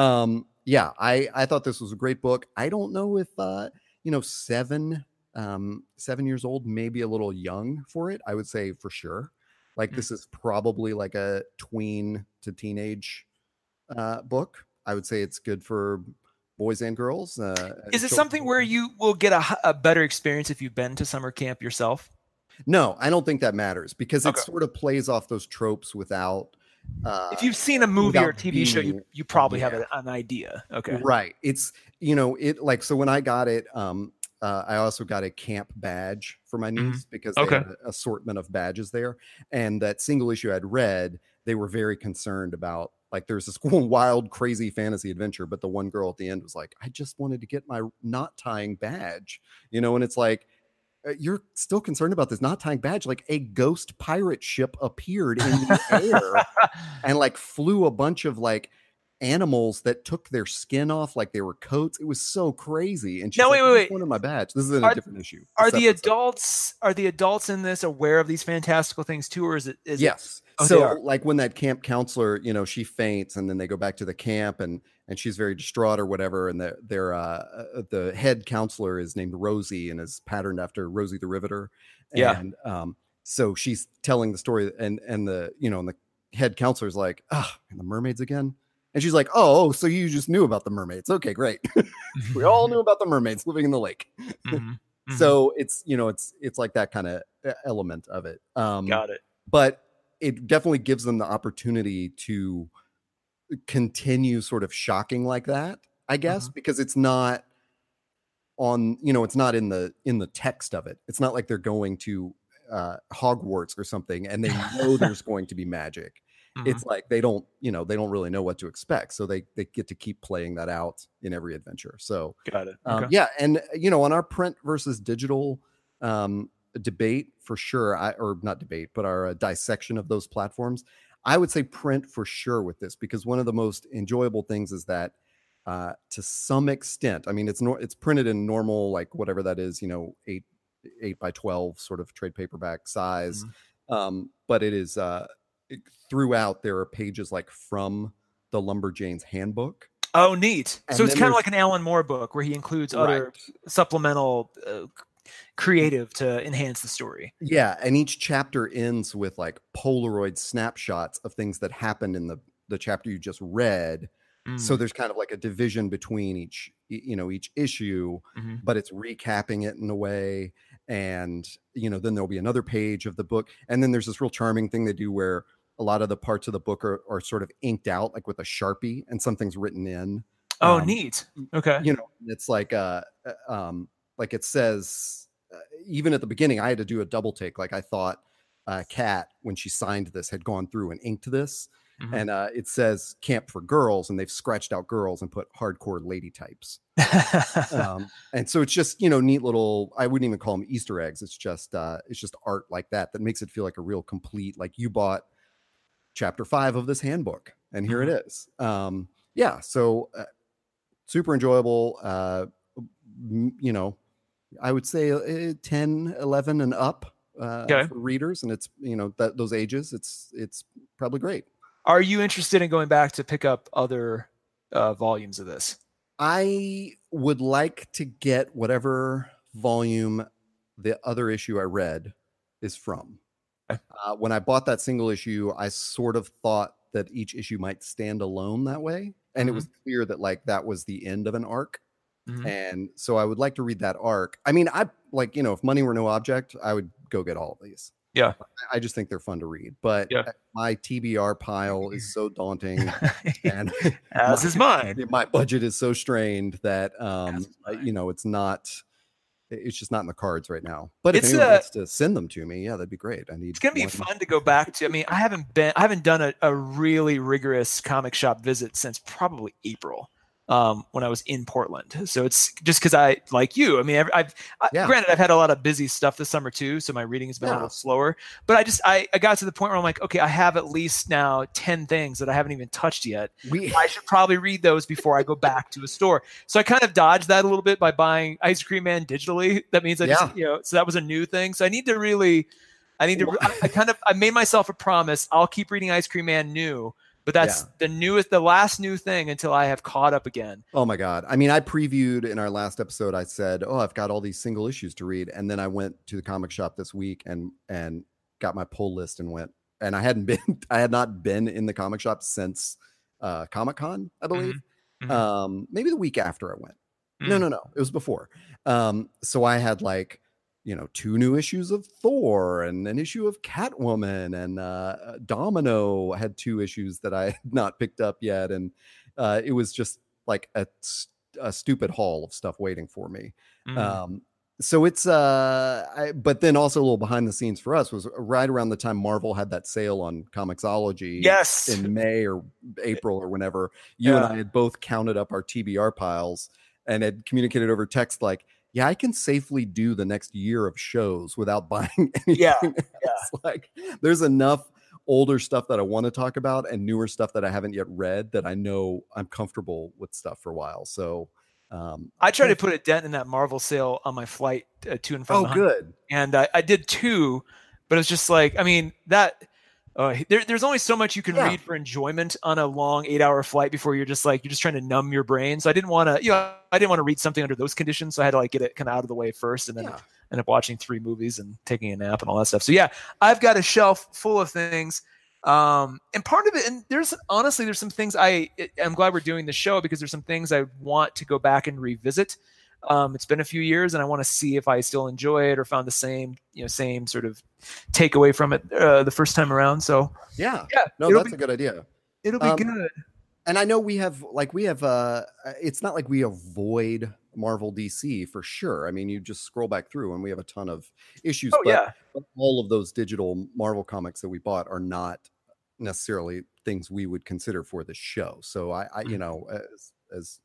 um yeah i i thought this was a great book i don't know if uh you know seven um seven years old maybe a little young for it i would say for sure like Mm. this is probably like a tween to teenage uh book i would say it's good for boys and girls uh Is it something where you will get a, a, better experience if you've been to summer camp yourself? no i don't think that matters because it Okay. sort of plays off those tropes without uh if you've seen a movie or a TV show, you, you probably have yeah. a- an idea. Okay. Right. It's you know it like so when I got it, um, uh, I also got a camp badge for my Mhm. niece because Okay. they had an assortment of badges there, and that single issue I'd read, they were very concerned about. Like there's this wild, crazy fantasy adventure, but the one girl at the end was like, "I just wanted to get my knot tying badge," you know, and it's like. uh, You're still concerned about this not tying badge? Like a ghost pirate ship appeared in the air and like flew a bunch of like animals that took their skin off like they were coats. It was so crazy. And she's No, like, wait, "I wait, One of my badge. This is Are- a different issue. are the adults are the adults in this aware of these fantastical things too, or is it? Is it- yes. Oh, so like when that camp counselor, you know, she faints and then they go back to the camp and and she's very distraught or whatever. And their their uh uh, the head counselor is named Rosie and is patterned after Rosie the Riveter. Yeah. And um so she's telling the story and and the you know and the head counselor's like, ah, and the mermaids again. And she's like, oh, oh, so you just knew about the mermaids. Okay, great. we all knew about the mermaids living in the lake. Mhm. Mhm. So it's you know it's it's like that kind of element of it. Um got it. but it definitely gives them the opportunity to continue sort of shocking like that i guess because it's not on you know it's not in the in the text of it it's not like they're going to uh hogwarts or something and they know there's going to be magic Mhm. it's like they don't you know they don't really know what to expect so they they get to keep playing that out in every adventure so got it. um, Okay. yeah and you know on our print versus digital um, debate for sure i or not debate but our uh, dissection of those platforms i would say print for sure with this because one of the most enjoyable things is that uh, to some extent i mean it's nor- it's printed in normal like whatever that is you know 8 8 by 12 sort of trade paperback size um, but it is uh, throughout there are pages like from the lumberjanes handbook Oh, neat. And so it's kind of like an Alan Moore book where he includes other Right. supplemental uh, creative to enhance the story. Yeah, and each chapter ends with like Polaroid snapshots of things that happened in the the chapter you just read. So Mm, there's kind of like a division between each you know each issue, mhm. but it's recapping it in a way and you know then there'll be another page of the book and then there's this real charming thing they do where a lot of the parts of the book are, are sort of inked out like with a sharpie and something's written in Oh, um, neat. Okay. you know it's like uh uh, um like it says uh, even at the beginning i had to do a double take like i thought uh kat when she signed this had gone through and inked this Mhm. and uh it says camp for girls and they've scratched out girls and put hardcore lady types um and so it's just you know neat little i wouldn't even call them easter eggs it's just uh it's just art like that that makes it feel like a real complete like you bought chapter five of this handbook and here it is um yeah, so uh, super enjoyable. Uh, you know, I would say uh, 10, 11 and up uh, okay. for readers, and it's you know that those ages, it's it's probably great. Are you interested in going back to pick up other uh, volumes of this? I would like to get whatever volume the other issue I read is from. Uh, when I bought that single issue, I sort of thought that each issue might stand alone that way, and mm-hmm. it was clear that like that was the end of an arc. Mm-hmm. And so I would like to read that arc. I mean, I like, you know, if money were no object, I would go get all of these. Yeah. I just think they're fun to read. But yeah. my TBR pile is so daunting. and as my, is mine. My budget is so strained that um you know it's not it's just not in the cards right now. But if it's anyone a, wants to send them to me, yeah, that'd be great. I need. It's gonna be fun to go back to. I mean, I haven't been, I haven't done a, a really rigorous comic shop visit since probably April um, when I was in Portland. So it's just because I like you. I mean, I've, I've yeah. granted I've had a lot of busy stuff this summer too, so my reading has been yeah. a little slower. But I just I, I got to the point where I'm like, okay, I have at least now ten things that I haven't even touched yet. We- I should probably read those before I go back to a store. So I kind of dodged that a little bit by buying Ice Cream Man digitally. That means I yeah. just you know, so that was a new thing. So I need to really. I need to. I kind of. I made myself a promise. I'll keep reading Ice Cream Man new but that's yeah. the newest the last new thing until i have caught up again oh my god i mean i previewed in our last episode i said oh i've got all these single issues to read and then i went to the comic shop this week and and got my pull list and went and i hadn't been i had not been in the comic shop since uh comic con i believe mm-hmm. mm-hmm. um maybe the week after i went mm-hmm. no mm. no no it was before um so i had like you know two new issues of thor and an issue of catwoman and uh, domino had two issues that i had not picked up yet and uh, it was just like a, a stupid haul of stuff waiting for me mm. um, so it's uh I, but then also a little behind the scenes for us was right around the time marvel had that sale on comixology yes in may or april or whenever you yeah. and i had both counted up our tbr piles and had communicated over text like yeah, I can safely do the next year of shows without buying anything. Yeah, yeah. Like there's enough older stuff that I want to talk about and newer stuff that I haven't yet read that I know I'm comfortable with stuff for a while. So um, I tried to put a dent in that Marvel sale on my flight uh, to and from. Oh, good. And I, I did two, but it's just like I mean that uh, there, there's only so much you can yeah. read for enjoyment on a long eight hour flight before you're just like you're just trying to numb your brain. So I didn't want to, you know, I didn't want to read something under those conditions. So I had to like get it kind of out of the way first, and then yeah. end up watching three movies and taking a nap and all that stuff. So yeah, I've got a shelf full of things. Um, and part of it, and there's honestly, there's some things I, I'm glad we're doing the show because there's some things I want to go back and revisit. Um, it's been a few years, and I want to see if I still enjoy it or found the same, you know, same sort of takeaway from it uh, the first time around. So yeah, yeah, no, that's be, a good idea. It'll be um, good. And I know we have like we have. uh It's not like we avoid Marvel DC for sure. I mean, you just scroll back through, and we have a ton of issues. Oh yeah, all of those digital Marvel comics that we bought are not necessarily things we would consider for the show. So I, I you mm-hmm. know, as, as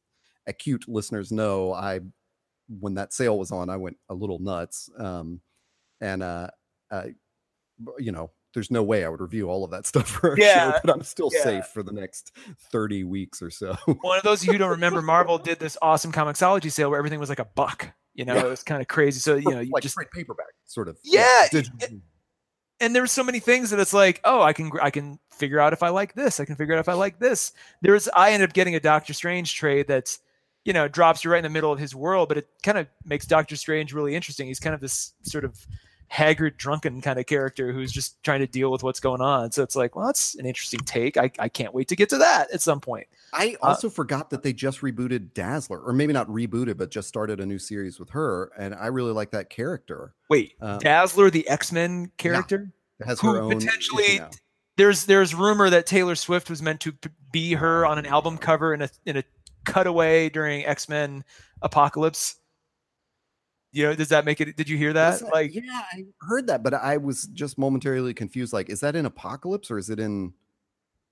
acute listeners know, I when that sale was on, I went a little nuts. Um, and uh, uh, you know, there's no way I would review all of that stuff for a yeah, show, but I'm still yeah. safe for the next 30 weeks or so. One of those of you who don't remember, Marvel did this awesome Comixology sale where everything was like a buck. You know, yeah. it was kind of crazy. So you know, you like just straight paperback sort of. Yeah. and there were so many things that it's like, oh, I can I can figure out if I like this. I can figure out if I like this. There's I ended up getting a Doctor Strange trade that's you know, drops you right in the middle of his world, but it kind of makes Doctor Strange really interesting. He's kind of this sort of haggard, drunken kind of character who's just trying to deal with what's going on. So it's like, well, that's an interesting take. I, I can't wait to get to that at some point. I uh, also uh, forgot that they just rebooted Dazzler, or maybe not rebooted, but just started a new series with her. And I really like that character. Wait, um, Dazzler, the X Men character? Yeah, has her own. Potentially. There's there's rumor that Taylor Swift was meant to be her on an album cover in a in a cutaway during X Men Apocalypse. You know, does that make it? Did you hear that? that? Like, yeah, I heard that, but I was just momentarily confused. Like, is that in Apocalypse or is it in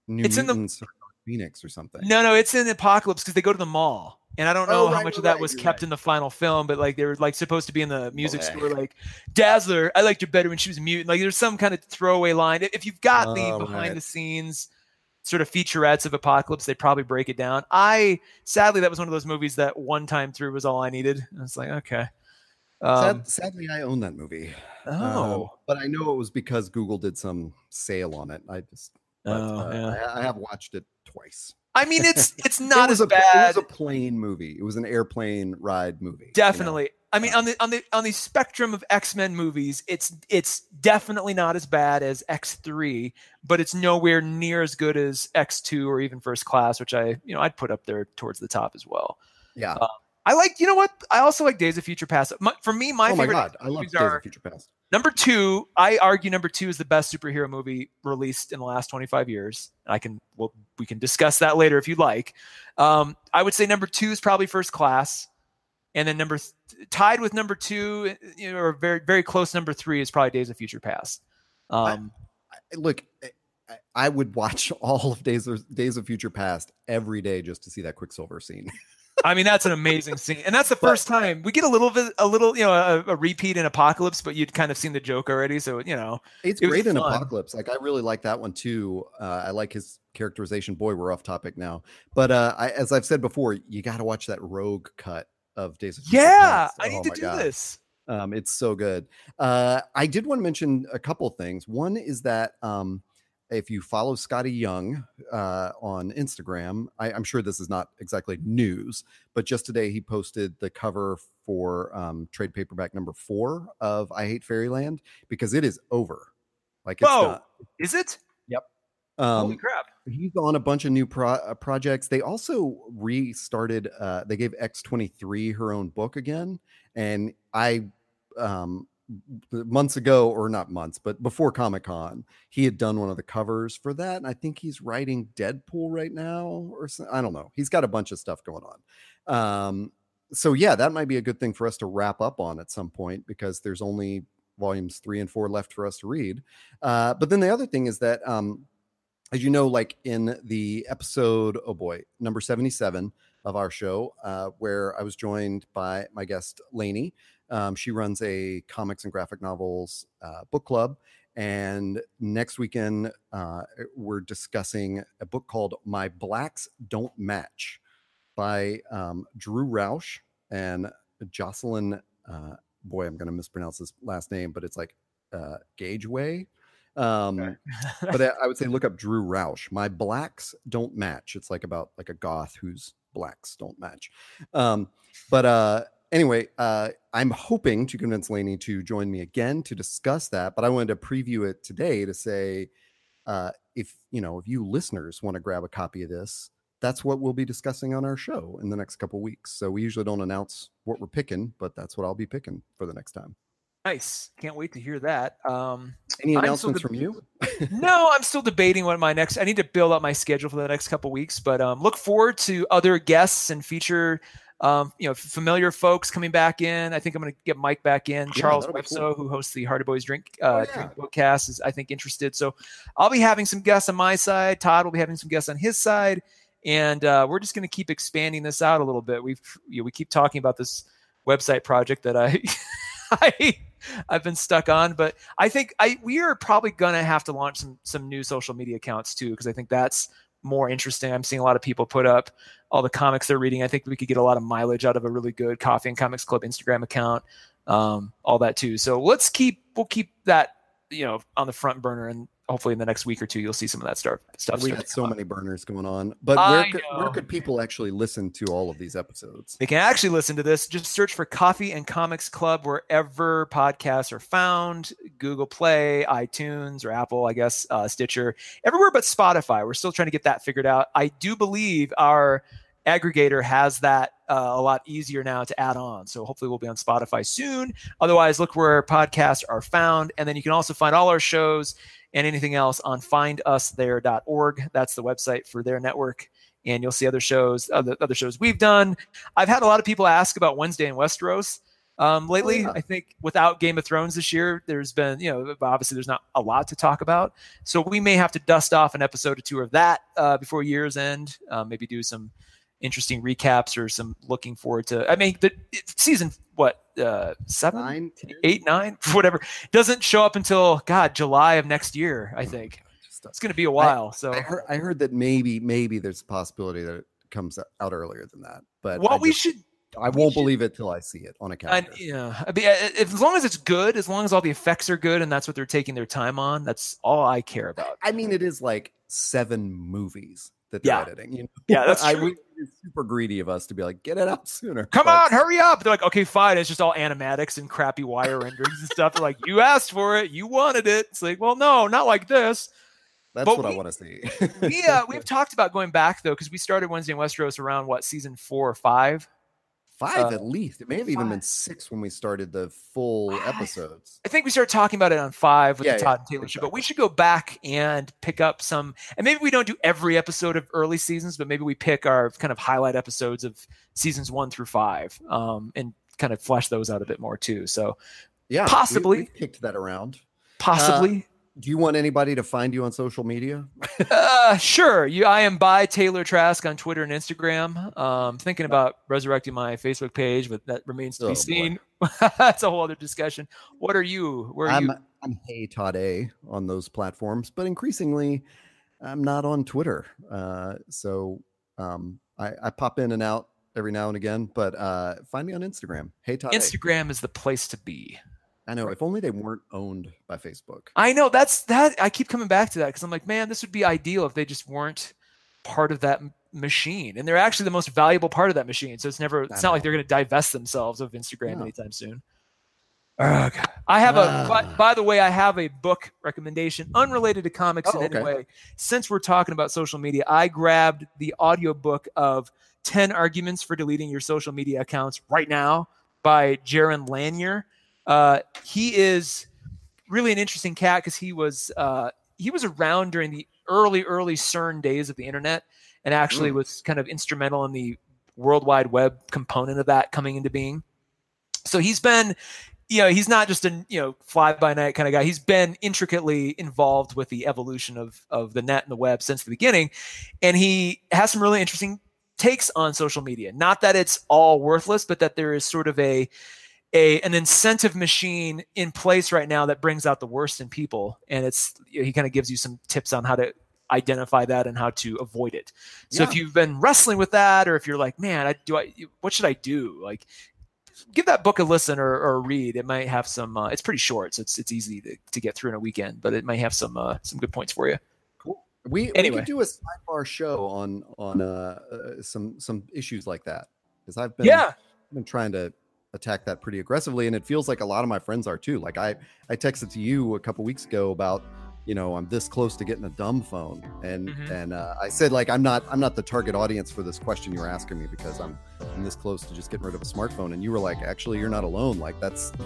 New it's Mutants in the Phoenix or something? No, no, it's in Apocalypse because they go to the mall. And I don't know oh, how much right, of that right, was kept right. in the final film, but like they were like supposed to be in the music okay. store, like Dazzler. I liked her better when she was mutant. Like there's some kind of throwaway line. If you've got the oh, behind the scenes sort of featurettes of Apocalypse, they probably break it down. I sadly that was one of those movies that one time through was all I needed. I was like, okay. Um, Sad, sadly, I own that movie. Oh, um, but I know it was because Google did some sale on it. I just, but, oh, uh, yeah. I, I, have watched it twice. I mean, it's it's not it as a, bad. It was a plane movie. It was an airplane ride movie. Definitely. You? I mean, on the on the on the spectrum of X Men movies, it's it's definitely not as bad as X three, but it's nowhere near as good as X two or even First Class, which I you know I'd put up there towards the top as well. Yeah. Uh, I like, you know what? I also like Days of Future Past. My, for me, my oh favorite my God, I love Days of Future Past. Number two, I argue number two is the best superhero movie released in the last 25 years. I can, well, we can discuss that later if you'd like. Um, I would say number two is probably First Class, and then number th- tied with number two, you know, or very very close number three is probably Days of Future Past. Um, I, I, look, I, I would watch all of Days of Days of Future Past every day just to see that Quicksilver scene. I mean, that's an amazing scene, and that's the first time we get a little bit, a little, you know, a, a, repeat in Apocalypse, but you'd kind of seen the joke already, so you know, it's it great in Apocalypse. Like, I really like that one too. Uh, I like his characterization. Boy, we're off topic now, but uh, I, as I've said before, you got to watch that Rogue cut of Days of Future Yeah, I need oh to do God. this. Um, it's so good. Uh, I did want to mention a couple things. One is that um, if you follow Skottie Young uh, on Instagram, I, am sure this is not exactly news, but just today he posted the cover for um, trade paperback number four of I Hate Fairyland because it is over. Like, it's Whoa, is it? Um, Holy crap! He's on a bunch of new pro- uh, projects. They also restarted. Uh, they gave X23 her own book again, and I um, months ago, or not months, but before Comic Con, he had done one of the covers for that. And I think he's writing Deadpool right now, or I don't know. He's got a bunch of stuff going on. Um, so yeah, that might be a good thing for us to wrap up on at some point because there's only volumes three and four left for us to read. Uh, but then the other thing is that, um, as you know, like in the episode, oh boy, number 77 of our show, uh, where I was joined by my guest Lainey. Um, she runs a comics and graphic novels uh, book club. And next weekend, uh, we're discussing a book called My Blacks Don't Match by um, Drew Roush and Jocelyn. Uh, boy, I'm going to mispronounce this last name, but it's like uh, Gageway. Um, okay. but I, I would say look up Drew Roush. My blacks don't match. It's like about like a goth whose blacks don't match. Um, but uh, anyway, uh, I'm hoping to convince Lainey to join me again to discuss that. But I wanted to preview it today to say, uh, if you know, if you listeners want to grab a copy of this, that's what we'll be discussing on our show in the next couple weeks. So we usually don't announce what we're picking, but that's what I'll be picking for the next time. Nice. Can't wait to hear that. Um, Any announcements from you? no, I'm still debating what my next. I need to build up my schedule for the next couple weeks, but um, look forward to other guests and feature um, you know, familiar folks coming back in. I think I'm going to get Mike back in. Yeah, Charles Webso, cool. who hosts the Hardy Boys Drink uh, oh, yeah. Drink podcast, is I think interested. So I'll be having some guests on my side. Todd will be having some guests on his side, and uh, we're just going to keep expanding this out a little bit. We've you know, we keep talking about this website project that I I I've been stuck on, but I think I we are probably gonna have to launch some some new social media accounts too because I think that's more interesting. I'm seeing a lot of people put up all the comics they're reading. I think we could get a lot of mileage out of a really good Coffee and Comics Club Instagram account, um, all that too. So let's keep we'll keep that you know on the front burner and hopefully in the next week or two you'll see some of that stuff. Stuff. We got so many burners going on, but where could, where could people actually listen to all of these episodes? They can actually listen to this. Just search for Coffee and Comics Club wherever podcasts are found: Google Play, iTunes, or Apple, I guess, uh, Stitcher, everywhere but Spotify. We're still trying to get that figured out. I do believe our aggregator has that uh, a lot easier now to add on. So hopefully we'll be on Spotify soon. Otherwise, look where podcasts are found. And then you can also find all our shows and anything else on findusthere.org. That's the website for their network. And you'll see other shows, other, other shows we've done. I've had a lot of people ask about Wednesday in Westeros um, lately. Oh, yeah. I think without Game of Thrones this year, there's been, you know, obviously there's not a lot to talk about. So we may have to dust off an episode or two of that uh, before year's end. Uh, maybe do some interesting recaps or some looking forward to. I mean, the season what uh, seven, nine, eight, nine, whatever doesn't show up until God July of next year. I think. It's going to be a while. so I heard, I heard that maybe maybe there's a possibility that it comes out earlier than that. But what I we should I won't should- believe it till I see it on a I, calendar. yeah, I mean, as long as it's good, as long as all the effects are good, and that's what they're taking their time on, that's all I care about. I mean, it is like seven movies that they're Yeah. editing. You know? Yeah, that's I, true. we- it's super greedy of us to be like, get it out sooner. Come but on, hurry up! They're like, okay, fine. It's just all animatics and crappy wire renderings and stuff. They're like, you asked for it, you wanted it. It's like, well, no, not like this. That's but what I want to see. We uh, we've talked about going back though, because we started Wednesday in Westeros around what season four or five. Five uh, at least. It may have even been six when we started the full Five. episodes. I think we started talking about it on five with Yeah, the yeah, Todd and Taylor show, but we should go back and pick up some. And maybe we don't do every episode of early seasons, but maybe we pick our kind of highlight episodes of seasons one through five, um, and kind of flesh those out a bit more too. So Yeah, we- Possibly. we kicked that around. possibly, Do you want anybody to find you on social media? uh, sure. You, I am by Taylor Trask on Twitter and Instagram. Um, thinking about resurrecting my Facebook page, but that remains to Oh, be seen. That's a whole other discussion. What are you? Where are I'm you? I'm Hey Todd A on those platforms, but increasingly, I'm not on Twitter. Uh, so um, I, I pop in and out every now and again. But uh, find me on Instagram. Hey Todd. A. Instagram is the place to be. I know. If only they weren't owned by Facebook. I know that's that. I keep coming back to that because I'm like, man, this would be ideal if they just weren't part of that m- machine, and they're actually the most valuable part of that machine. So it's never. It's not like they're going to divest themselves of Instagram No. anytime soon. Ugh. I have a. By, Ah. by the way, I have a book recommendation unrelated to comics Oh, in any way. Since we're talking about social media, I grabbed the audiobook of 10 Arguments for Deleting Your Social Media Accounts right now by Jaron Lanier. Uh, he is really an interesting cat because he was uh, he was around during the early early CERN days of the internet and actually Mm. was kind of instrumental in the World Wide Web component of that coming into being. So he's been, you know, he's not just a you know fly by night kind of guy. He's been intricately involved with the evolution of of the net and the web since the beginning, and he has some really interesting takes on social media. Not that it's all worthless, but that there is sort of a a an incentive machine in place right now that brings out the worst in people, and it's he kind of gives you some tips on how to identify that and how to avoid it. So if you've been wrestling with that, or if you're like, man, I do I what should I do? Like give that book a listen or, or a read. It might have some. Uh, it's pretty short, so it's it's easy to, to get through in a weekend, but it might have some uh, some good points for you. Cool. We, we Anyway. could do a sidebar show on on uh, uh, some some issues like that because I've been Yeah, I've been trying to attack that pretty aggressively, and it feels like a lot of my friends are too. Like I I texted to you a couple weeks ago about you know I'm this close to getting a dumb phone, and Mhm. and uh, I said like I'm not I'm not the target audience for this question you're asking me because I'm I'm this close to just getting rid of a smartphone, and you were like actually you're not alone. Like that's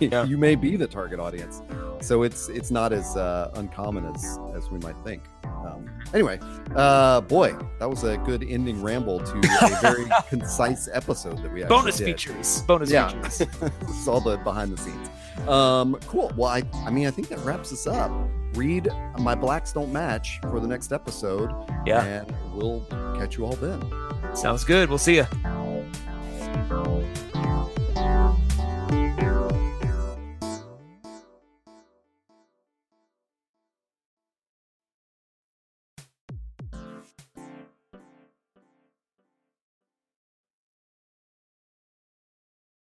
Yeah. you may be the target audience, so it's it's not as uh, uncommon as as we might think. Um, anyway, uh, boy, that was a good ending ramble to a very concise episode that we actually bonus did. features, bonus Yeah. features. is all the behind the scenes. Um, cool. Well, I, I mean, I think that wraps us up. Read My Blacks Don't Match for the next episode. Yeah. And we'll catch you all then. Sounds good. We'll see you.